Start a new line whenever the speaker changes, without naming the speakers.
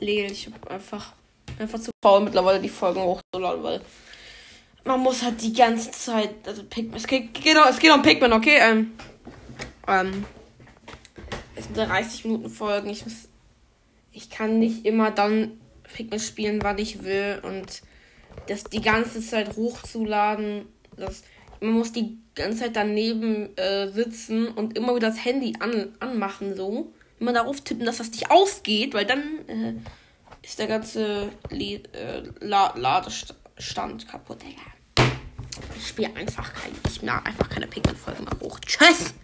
Leel. Ich hab einfach, einfach zu faul mittlerweile die Folgen hochzuladen, weil man muss halt die ganze Zeit, also Pikmin, es geht, geht, es geht um Pikmin, okay? Ähm, ähm, es sind 30 Minuten Folgen. Ich muss, ich kann nicht immer dann Pikmin spielen, wann ich will und das die ganze Zeit hochzuladen, das, man muss die ganze Zeit daneben äh, sitzen und immer wieder das Handy an, anmachen, so. Immer darauf tippen, dass das nicht ausgeht, weil dann äh, ist der ganze Lied, äh, La Ladestand kaputt, Digga. Ich spiele einfach kein, ich mache einfach keine Pikmin-Folge mehr hoch. Tschüss!